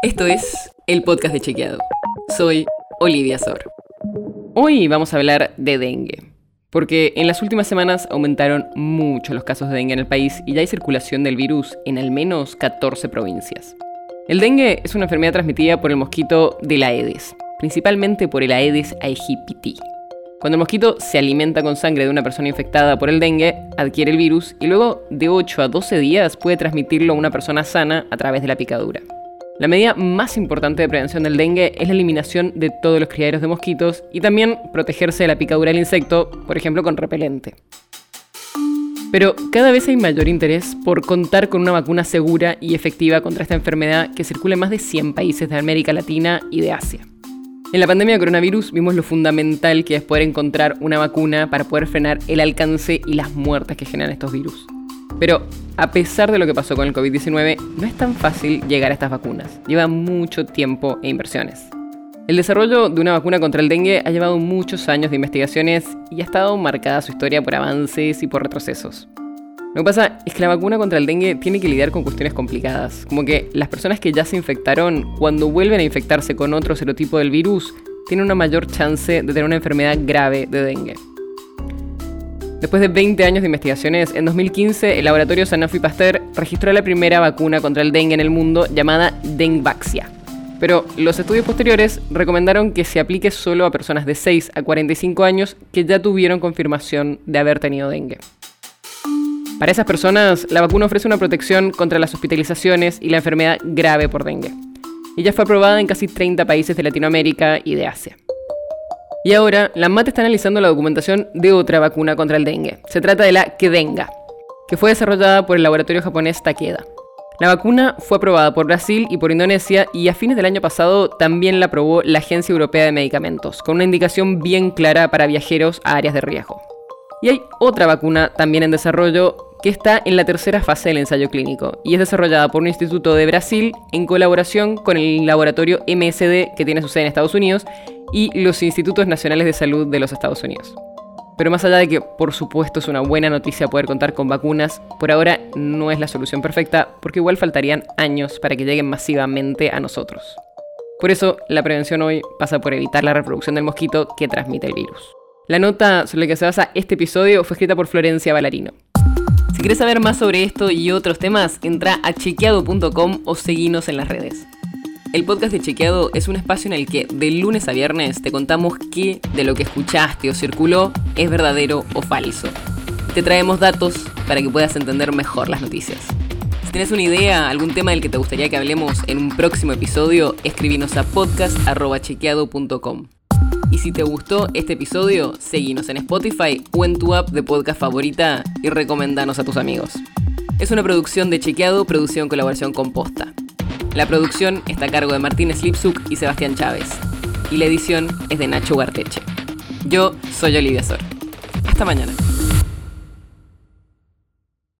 Esto es el podcast de Chequeado. Soy Olivia Sor. Hoy vamos a hablar de dengue, porque en las últimas semanas aumentaron mucho los casos de dengue en el país y ya hay circulación del virus en al menos 14 provincias. El dengue es una enfermedad transmitida por el mosquito de la Aedes, principalmente por el Aedes aegypti. Cuando el mosquito se alimenta con sangre de una persona infectada por el dengue, adquiere el virus y luego de 8 a 12 días puede transmitirlo a una persona sana a través de la picadura. La medida más importante de prevención del dengue es la eliminación de todos los criaderos de mosquitos y también protegerse de la picadura del insecto, por ejemplo con repelente. Pero cada vez hay mayor interés por contar con una vacuna segura y efectiva contra esta enfermedad que circula en más de 100 países de América Latina y de Asia. En la pandemia de coronavirus vimos lo fundamental que es poder encontrar una vacuna para poder frenar el alcance y las muertes que generan estos virus. Pero a pesar de lo que pasó con el COVID-19, no es tan fácil llegar a estas vacunas. Lleva mucho tiempo e inversiones. El desarrollo de una vacuna contra el dengue ha llevado muchos años de investigaciones y ha estado marcada su historia por avances y por retrocesos. Lo que pasa es que la vacuna contra el dengue tiene que lidiar con cuestiones complicadas, como que las personas que ya se infectaron, cuando vuelven a infectarse con otro serotipo del virus, tienen una mayor chance de tener una enfermedad grave de dengue. Después de 20 años de investigaciones, en 2015 el laboratorio Sanofi Pasteur registró la primera vacuna contra el dengue en el mundo llamada Dengvaxia. Pero los estudios posteriores recomendaron que se aplique solo a personas de 6 a 45 años que ya tuvieron confirmación de haber tenido dengue. Para esas personas, la vacuna ofrece una protección contra las hospitalizaciones y la enfermedad grave por dengue. Y ya fue aprobada en casi 30 países de Latinoamérica y de Asia. Y ahora, la MAT está analizando la documentación de otra vacuna contra el dengue. Se trata de la Kedenga, que fue desarrollada por el laboratorio japonés Takeda. La vacuna fue aprobada por Brasil y por Indonesia y a fines del año pasado también la aprobó la Agencia Europea de Medicamentos, con una indicación bien clara para viajeros a áreas de riesgo. Y hay otra vacuna también en desarrollo que está en la tercera fase del ensayo clínico y es desarrollada por un instituto de Brasil en colaboración con el laboratorio MSD que tiene su sede en Estados Unidos y los institutos nacionales de salud de los Estados Unidos. Pero más allá de que por supuesto es una buena noticia poder contar con vacunas, por ahora no es la solución perfecta porque igual faltarían años para que lleguen masivamente a nosotros. Por eso la prevención hoy pasa por evitar la reproducción del mosquito que transmite el virus. La nota sobre la que se basa este episodio fue escrita por Florencia Ballarino. Si quieres saber más sobre esto y otros temas, entra a chequeado.com o seguinos en las redes. El podcast de Chequeado es un espacio en el que de lunes a viernes te contamos qué de lo que escuchaste o circuló es verdadero o falso. Te traemos datos para que puedas entender mejor las noticias. Si tienes una idea, algún tema del que te gustaría que hablemos en un próximo episodio, escribinos a podcast.chequeado.com. Y si te gustó este episodio, seguinos en Spotify o en tu app de podcast favorita y recomendanos a tus amigos. Es una producción de Chequeado, producción en colaboración con Posta. La producción está a cargo de Martín Slipsuk y Sebastián Chávez. Y la edición es de Nacho Guarteche. Yo soy Olivia Sor. Hasta mañana.